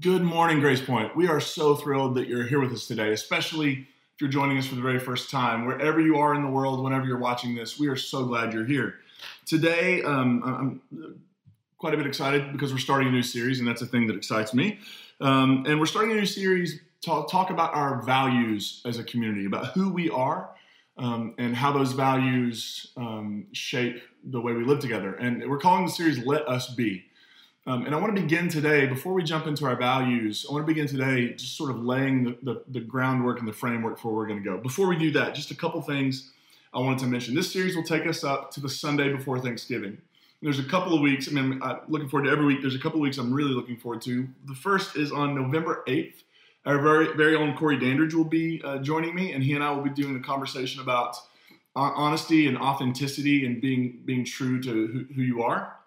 Good morning, Grace Point. We are so thrilled that you're here with us today, especially if you're joining us for the very first time. Wherever you are in the world, whenever you're watching this, we are so glad you're here. Today, um, I'm quite a bit excited because we're starting a new series, and that's a thing that excites me. Um, and we're starting a new series to talk about our values as a community, about who we are. Um, and how those values um, shape the way we live together. And we're calling the series Let Us Be. Um, and I want to begin today, before we jump into our values, I want to begin today just sort of laying the, the, the groundwork and the framework for where we're going to go. Before we do that, just a couple things I wanted to mention. This series will take us up to the Sunday before Thanksgiving. There's a couple of weeks, I mean, I'm looking forward to every week. There's a couple of weeks I'm really looking forward to. The first is on November 8th. Our very, very own Corey Dandridge will be uh, joining me, and he and I will be doing a conversation about honesty and authenticity and being, being true to who, who you are.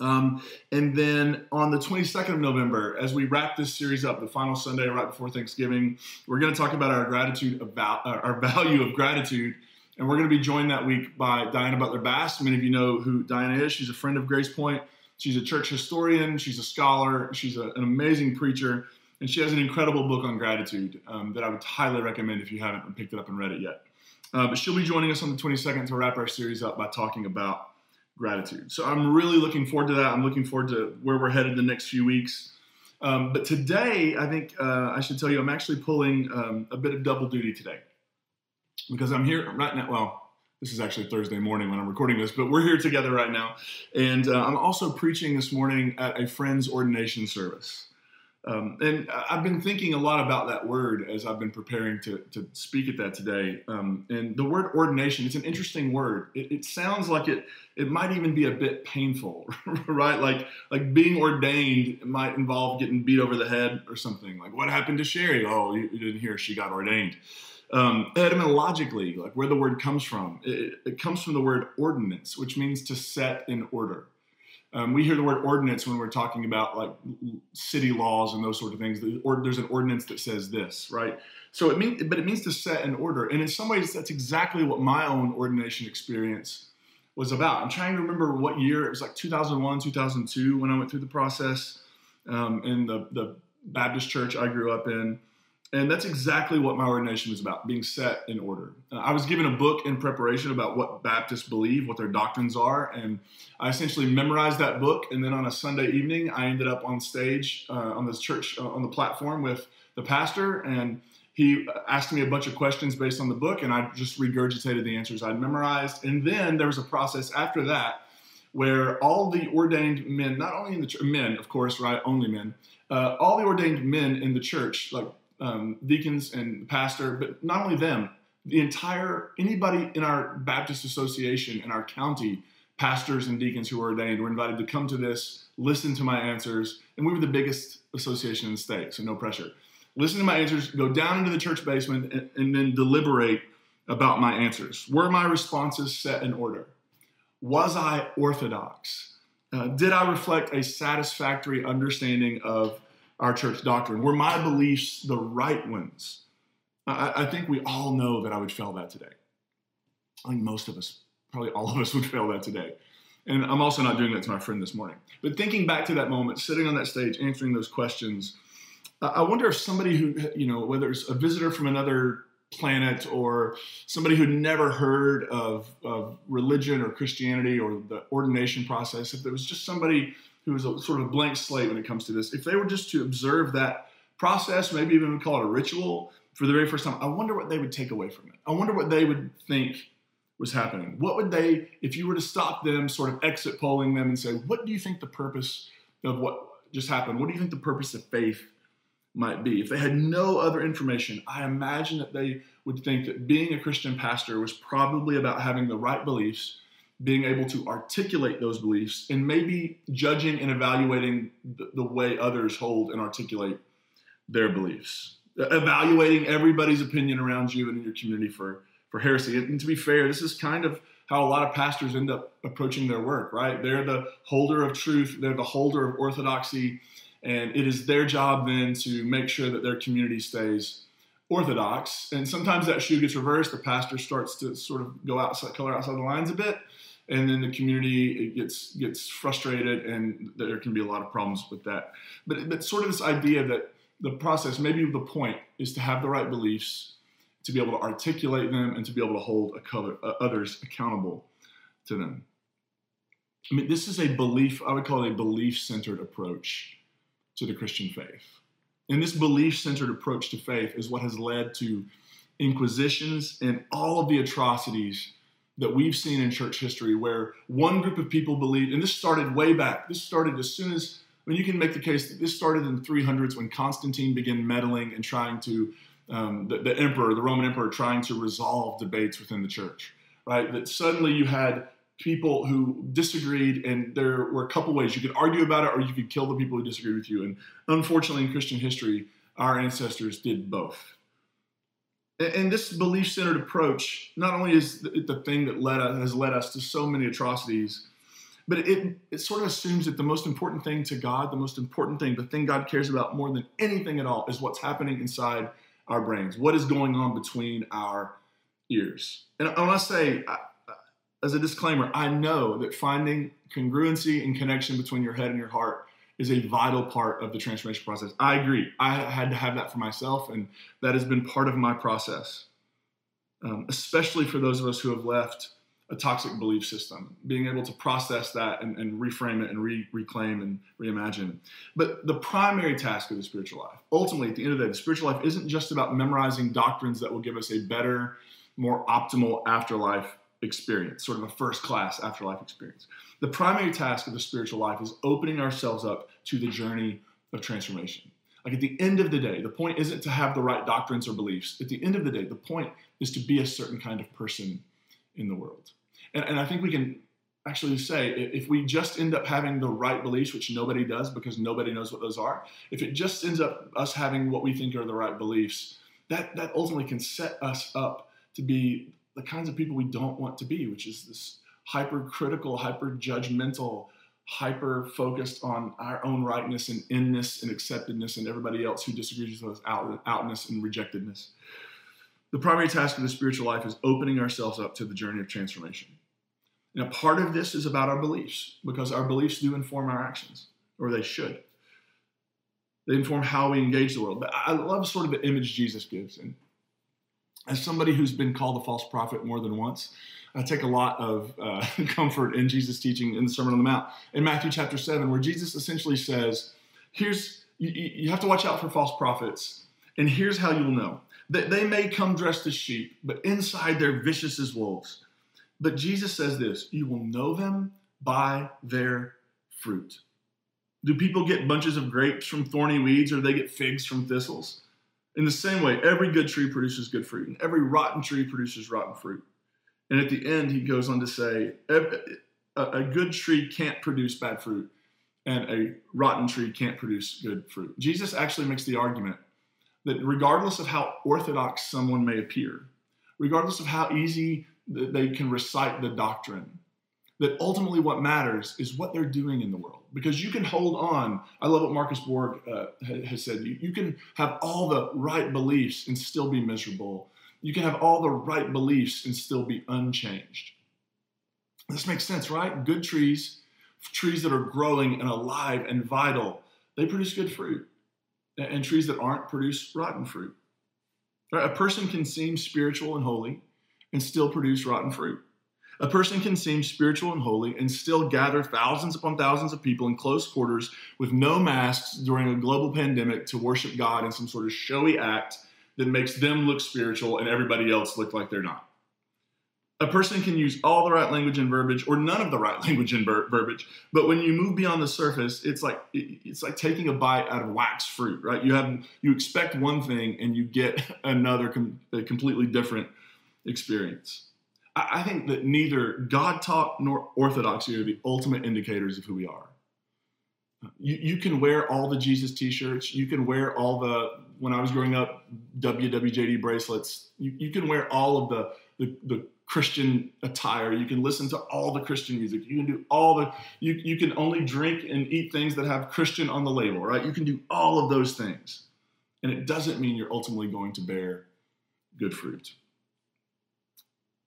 Um, and then on the 22nd of November, as we wrap this series up, the final Sunday right before Thanksgiving, we're going to talk about our gratitude about uh, our value of gratitude. And we're going to be joined that week by Diana Butler Bass. Many of you know who Diana is. She's a friend of Grace Point. She's a church historian. She's a scholar. She's a, an amazing preacher. And she has an incredible book on gratitude um, that I would highly recommend if you haven't picked it up and read it yet. Uh, but she'll be joining us on the 22nd to wrap our series up by talking about gratitude. So I'm really looking forward to that. I'm looking forward to where we're headed the next few weeks. Um, but today, I think uh, I should tell you, I'm actually pulling um, a bit of double duty today because I'm here right now. Well, this is actually Thursday morning when I'm recording this, but we're here together right now. And uh, I'm also preaching this morning at a friend's ordination service. Um, and I've been thinking a lot about that word as I've been preparing to, to speak at that today. Um, and the word ordination, it's an interesting word. It, it, sounds like it, it might even be a bit painful, right? Like, like being ordained might involve getting beat over the head or something. Like, what happened to Sherry? Oh, you, you didn't hear she got ordained. Um, etymologically, like where the word comes from, it, it comes from the word ordinance, which means to set in order. Um, we hear the word ordinance when we're talking about like city laws and those sort of things. There's an ordinance that says this, right? So it means, but it means to set an order. And in some ways, that's exactly what my own ordination experience was about. I'm trying to remember what year it was like 2001, 2002 when I went through the process um, in the the Baptist church I grew up in. And that's exactly what my ordination was about being set in order. Uh, I was given a book in preparation about what Baptists believe, what their doctrines are, and I essentially memorized that book. And then on a Sunday evening, I ended up on stage uh, on this church, uh, on the platform with the pastor, and he asked me a bunch of questions based on the book, and I just regurgitated the answers I'd memorized. And then there was a process after that where all the ordained men, not only in the men, of course, right, only men, uh, all the ordained men in the church, like um, deacons and pastor, but not only them, the entire anybody in our Baptist Association in our county, pastors and deacons who were ordained, were invited to come to this, listen to my answers, and we were the biggest association in the state, so no pressure. Listen to my answers, go down into the church basement, and, and then deliberate about my answers. Were my responses set in order? Was I orthodox? Uh, did I reflect a satisfactory understanding of our church doctrine? Were my beliefs the right ones? I, I think we all know that I would fail that today. I think most of us, probably all of us, would fail that today. And I'm also not doing that to my friend this morning. But thinking back to that moment, sitting on that stage, answering those questions, I wonder if somebody who, you know, whether it's a visitor from another planet or somebody who'd never heard of, of religion or Christianity or the ordination process, if there was just somebody who is a sort of a blank slate when it comes to this, if they were just to observe that process, maybe even call it a ritual for the very first time, I wonder what they would take away from it. I wonder what they would think was happening. What would they, if you were to stop them, sort of exit polling them and say, what do you think the purpose of what just happened? What do you think the purpose of faith might be? If they had no other information, I imagine that they would think that being a Christian pastor was probably about having the right beliefs being able to articulate those beliefs and maybe judging and evaluating the, the way others hold and articulate their beliefs. Evaluating everybody's opinion around you and in your community for for heresy. And to be fair this is kind of how a lot of pastors end up approaching their work right? They're the holder of truth. They're the holder of orthodoxy and it is their job then to make sure that their community stays orthodox and sometimes that shoe gets reversed the pastor starts to sort of go outside color outside the lines a bit and then the community gets gets frustrated, and there can be a lot of problems with that. But but sort of this idea that the process, maybe the point, is to have the right beliefs, to be able to articulate them, and to be able to hold uh, others accountable to them. I mean, this is a belief, I would call it a belief centered approach to the Christian faith. And this belief centered approach to faith is what has led to inquisitions and all of the atrocities that we've seen in church history where one group of people believed, and this started way back. This started as soon as, I mean, you can make the case that this started in the 300s when Constantine began meddling and trying to, um, the, the emperor, the Roman emperor, trying to resolve debates within the church, right? That suddenly you had people who disagreed, and there were a couple ways you could argue about it or you could kill the people who disagreed with you. And unfortunately, in Christian history, our ancestors did both. And this belief centered approach not only is it the thing that led us, has led us to so many atrocities, but it, it sort of assumes that the most important thing to God, the most important thing, the thing God cares about more than anything at all, is what's happening inside our brains, what is going on between our ears. And I say, as a disclaimer, I know that finding congruency and connection between your head and your heart is a vital part of the transformation process. I agree. I had to have that for myself, and that has been part of my process, um, especially for those of us who have left a toxic belief system, being able to process that and, and reframe it and re- reclaim and reimagine. But the primary task of the spiritual life, ultimately, at the end of the day, the spiritual life isn't just about memorizing doctrines that will give us a better, more optimal afterlife experience, sort of a first class afterlife experience. The primary task of the spiritual life is opening ourselves up to the journey of transformation. Like at the end of the day, the point isn't to have the right doctrines or beliefs. At the end of the day, the point is to be a certain kind of person in the world. And, and I think we can actually say if we just end up having the right beliefs, which nobody does because nobody knows what those are, if it just ends up us having what we think are the right beliefs, that, that ultimately can set us up to be the kinds of people we don't want to be, which is this hypercritical, hyper judgmental, hyper focused on our own rightness and inness and acceptedness and everybody else who disagrees with us out, outness and rejectedness. The primary task of the spiritual life is opening ourselves up to the journey of transformation. Now, part of this is about our beliefs, because our beliefs do inform our actions, or they should. They inform how we engage the world. But I love sort of the image Jesus gives. And as somebody who's been called a false prophet more than once, I take a lot of uh, comfort in Jesus' teaching in the Sermon on the Mount in Matthew chapter 7, where Jesus essentially says, Here's, you, you have to watch out for false prophets, and here's how you'll know that they may come dressed as sheep, but inside they're vicious as wolves. But Jesus says this you will know them by their fruit. Do people get bunches of grapes from thorny weeds or they get figs from thistles? In the same way, every good tree produces good fruit, and every rotten tree produces rotten fruit. And at the end, he goes on to say, a good tree can't produce bad fruit, and a rotten tree can't produce good fruit. Jesus actually makes the argument that regardless of how orthodox someone may appear, regardless of how easy they can recite the doctrine, that ultimately what matters is what they're doing in the world. Because you can hold on. I love what Marcus Borg uh, has said. You, you can have all the right beliefs and still be miserable. You can have all the right beliefs and still be unchanged. This makes sense, right? Good trees, trees that are growing and alive and vital, they produce good fruit. And trees that aren't produce rotten fruit. A person can seem spiritual and holy and still produce rotten fruit. A person can seem spiritual and holy and still gather thousands upon thousands of people in close quarters with no masks during a global pandemic to worship God in some sort of showy act that makes them look spiritual and everybody else look like they're not. A person can use all the right language and verbiage or none of the right language and ver- verbiage, but when you move beyond the surface, it's like it's like taking a bite out of wax fruit, right? You have you expect one thing and you get another com- completely different experience. I think that neither God talk nor orthodoxy are the ultimate indicators of who we are. You, you can wear all the Jesus t shirts. You can wear all the, when I was growing up, WWJD bracelets. You, you can wear all of the, the, the Christian attire. You can listen to all the Christian music. You can do all the, you, you can only drink and eat things that have Christian on the label, right? You can do all of those things. And it doesn't mean you're ultimately going to bear good fruit.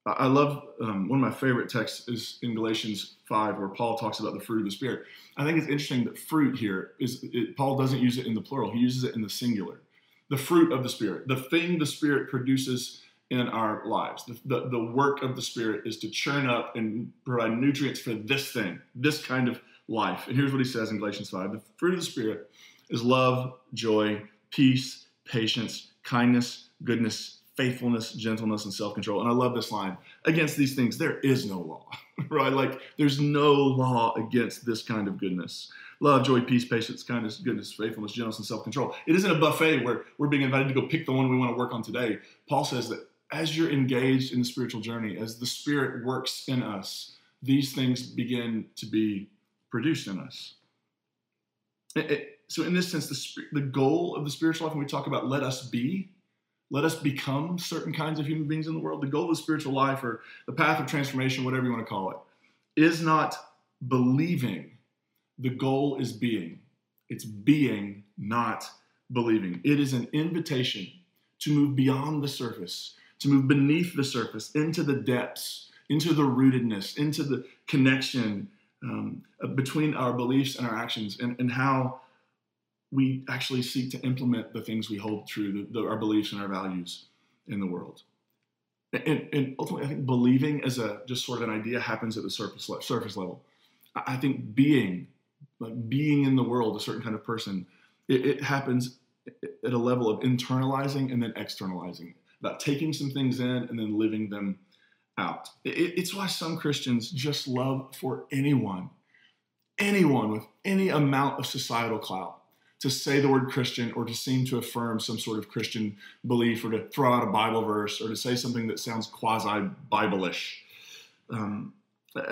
I love um, one of my favorite texts is in Galatians 5, where Paul talks about the fruit of the Spirit. I think it's interesting that fruit here is, it, Paul doesn't use it in the plural, he uses it in the singular. The fruit of the Spirit, the thing the Spirit produces in our lives. The, the, the work of the Spirit is to churn up and provide nutrients for this thing, this kind of life. And here's what he says in Galatians 5 The fruit of the Spirit is love, joy, peace, patience, kindness, goodness, faithfulness, gentleness, and self control. And I love this line against these things, there is no law, right? Like there's no law against this kind of goodness. Love, joy, peace, patience, kindness, goodness, faithfulness, gentleness, and self control. It isn't a buffet where we're being invited to go pick the one we want to work on today. Paul says that as you're engaged in the spiritual journey, as the Spirit works in us, these things begin to be produced in us. It, it, so, in this sense, the, the goal of the spiritual life, when we talk about let us be, let us become certain kinds of human beings in the world. The goal of the spiritual life or the path of transformation, whatever you want to call it, is not believing. The goal is being. It's being, not believing. It is an invitation to move beyond the surface, to move beneath the surface, into the depths, into the rootedness, into the connection um, between our beliefs and our actions, and, and how we actually seek to implement the things we hold true, the, the, our beliefs and our values in the world. And, and, ultimately, I think believing as a just sort of an idea happens at the surface le- surface level. I think being, like being in the world, a certain kind of person, it, it happens at a level of internalizing and then externalizing, about taking some things in and then living them out. It, it's why some Christians just love for anyone, anyone with any amount of societal clout to say the word Christian or to seem to affirm some sort of Christian belief or to throw out a Bible verse or to say something that sounds quasi Bible-ish. Um,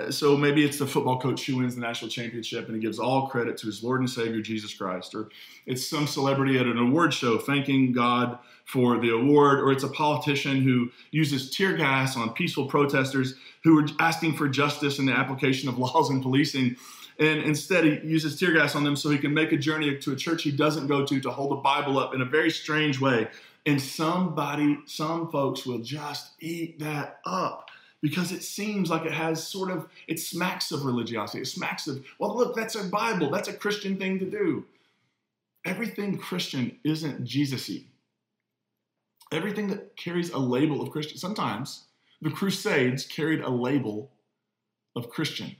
so maybe it's the football coach who wins the national championship and he gives all credit to his Lord and Savior Jesus Christ, or it's some celebrity at an award show thanking God for the award, or it's a politician who uses tear gas on peaceful protesters who are asking for justice in the application of laws and policing and instead he uses tear gas on them so he can make a journey to a church he doesn't go to to hold the Bible up in a very strange way. And somebody, some folks will just eat that up because it seems like it has sort of, it smacks of religiosity. It smacks of, well, look, that's a Bible. That's a Christian thing to do. Everything Christian isn't Jesus-y. Everything that carries a label of Christian, sometimes the Crusades carried a label of Christian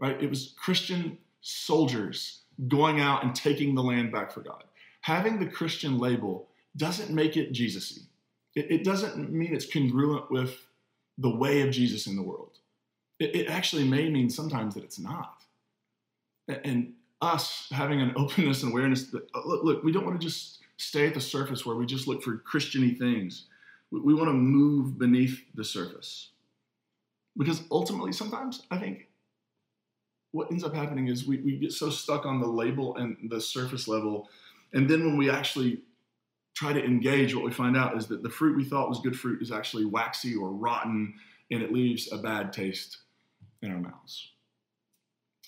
right? It was Christian soldiers going out and taking the land back for God. Having the Christian label doesn't make it Jesus-y. It, it doesn't mean it's congruent with the way of Jesus in the world. It, it actually may mean sometimes that it's not. And, and us having an openness and awareness that, uh, look, look, we don't want to just stay at the surface where we just look for Christiany things. We, we want to move beneath the surface. Because ultimately, sometimes I think what ends up happening is we, we get so stuck on the label and the surface level. And then when we actually try to engage, what we find out is that the fruit we thought was good fruit is actually waxy or rotten, and it leaves a bad taste in our mouths.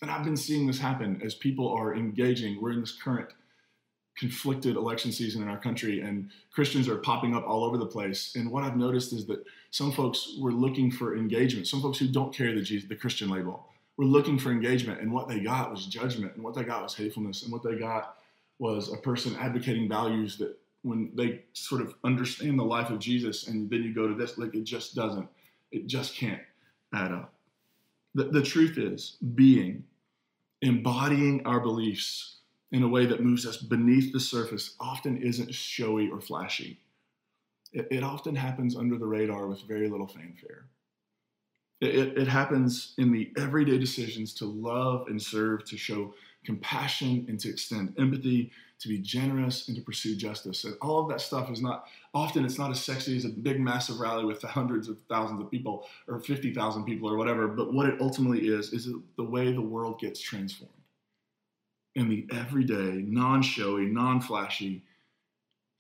And I've been seeing this happen as people are engaging. We're in this current conflicted election season in our country, and Christians are popping up all over the place. And what I've noticed is that some folks were looking for engagement, some folks who don't carry the, Jesus, the Christian label were looking for engagement, and what they got was judgment, and what they got was hatefulness, and what they got was a person advocating values that when they sort of understand the life of Jesus, and then you go to this, like it just doesn't, it just can't add up. The, the truth is, being, embodying our beliefs in a way that moves us beneath the surface often isn't showy or flashy. It, it often happens under the radar with very little fanfare. It, it, happens in the everyday decisions to love and serve, to show compassion and to extend empathy, to be generous and to pursue justice. And all of that stuff is not, often it's not as sexy as a big, massive rally with hundreds of thousands of people or 50,000 people or whatever. But what it ultimately is, is the way the world gets transformed. In the everyday, non showy, non flashy,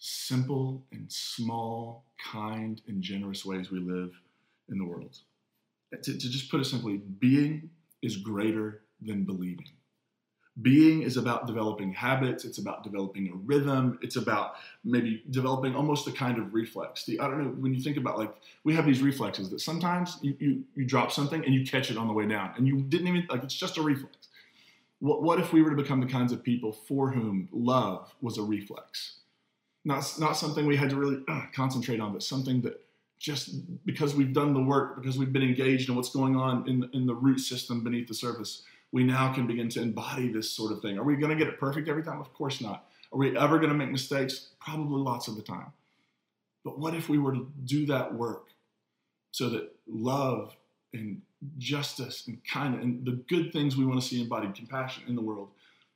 simple and small, kind and generous ways we live in the world to, to just put it simply, being is greater than believing. Being is about developing habits. It's about developing a rhythm. It's about maybe developing almost a kind of reflex. The, I don't know when you think about like we have these reflexes that sometimes you, you you drop something and you catch it on the way down and you didn't even like it's just a reflex. What what if we were to become the kinds of people for whom love was a reflex? Not not something we had to really uh, concentrate on, but something that just because we've done the work, because we've been engaged in what's going on in in the root system beneath the surface we now can begin to embody this sort of thing. Are we going to get it perfect every time? Of course not. Are we ever going to make mistakes? Probably lots of the time. But what if we were to do that work so that love and justice and kindness and the good things we want to see embodied, compassion in the world,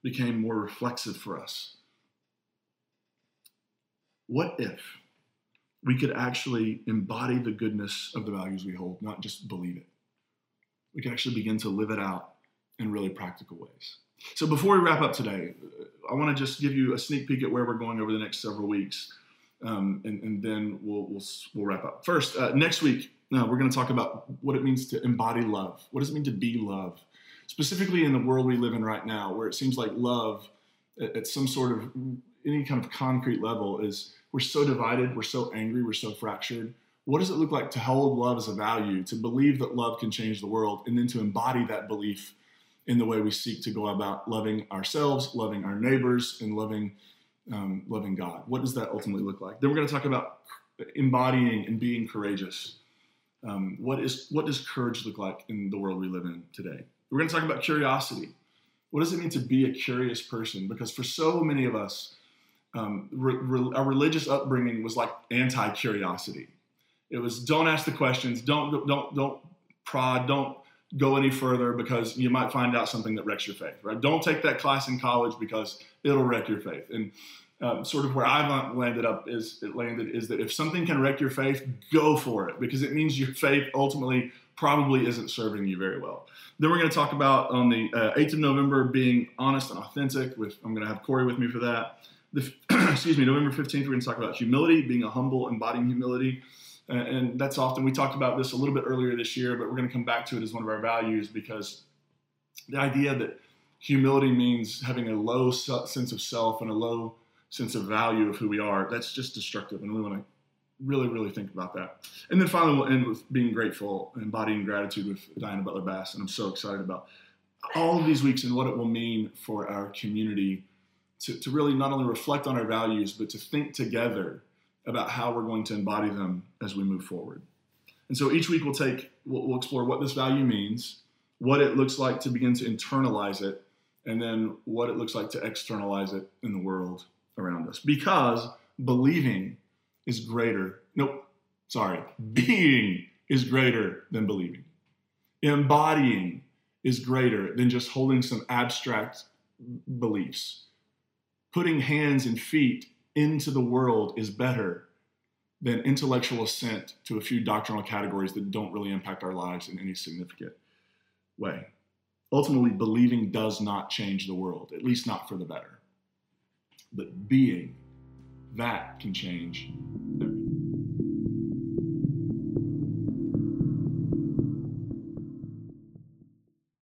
became more reflexive for us? What if we could actually embody the goodness of the values we hold, not just believe it? We could actually begin to live it out in really practical ways. So before we wrap up today, I want to just give you a sneak peek at where we're going over the next several weeks, um, and, and, then we'll, we'll, we'll wrap up. First, uh, next week uh, we're going to talk about what it means to embody love. What does it mean to be love? Specifically in the world we live in right now, where it seems like love, at, at some sort of any kind of concrete level, is we're so divided, we're so angry, we're so fractured. What does it look like to hold love as a value, to believe that love can change the world, and then to embody that belief in the way we seek to go about loving ourselves, loving our neighbors, and loving um, loving God. What does that ultimately look like? Then we're going to talk about embodying and being courageous. Um, what is what does courage look like in the world we live in today? We're going to talk about curiosity. What does it mean to be a curious person? Because for so many of us, um, re- re- our religious upbringing was like anti-curiosity. It was don't ask the questions, don't don't don't prod, don't go any further because you might find out something that wrecks your faith, right? Don't take that class in college because it'll wreck your faith. And um, sort of where I've landed up is it landed is that if something can wreck your faith, go for it because it means your faith ultimately probably isn't serving you very well. Then we're going to talk about on the uh, 8th of November being honest and authentic. With I'm going to have Corey with me for that. The, excuse me, November 15th, we're going to talk about humility, being a humble, embodying humility. And that's often we talked about this a little bit earlier this year but we're going to come back to it as one of our values because the idea that humility means having a low sense of self and a low sense of value of who we are that's just destructive and we want to really really think about that. And then finally we'll end with being grateful embodying gratitude with diana butler bass and i'm so excited about all of these weeks and what it will mean for our community to, to really not only reflect on our values but to think together about how we're going to embody them as we move forward. And so each week we'll take, we'll, we'll, explore what this value means, what it looks like to begin to internalize it, and then what it looks like to externalize it in the world around us. Because believing is greater, nope, sorry, being is greater than believing. Embodying is greater than just holding some abstract beliefs. Putting hands and feet into the world is better than intellectual assent to a few doctrinal categories that don't really impact our lives in any significant way. Ultimately, believing does not change the world, at least not for the better. But being, that can change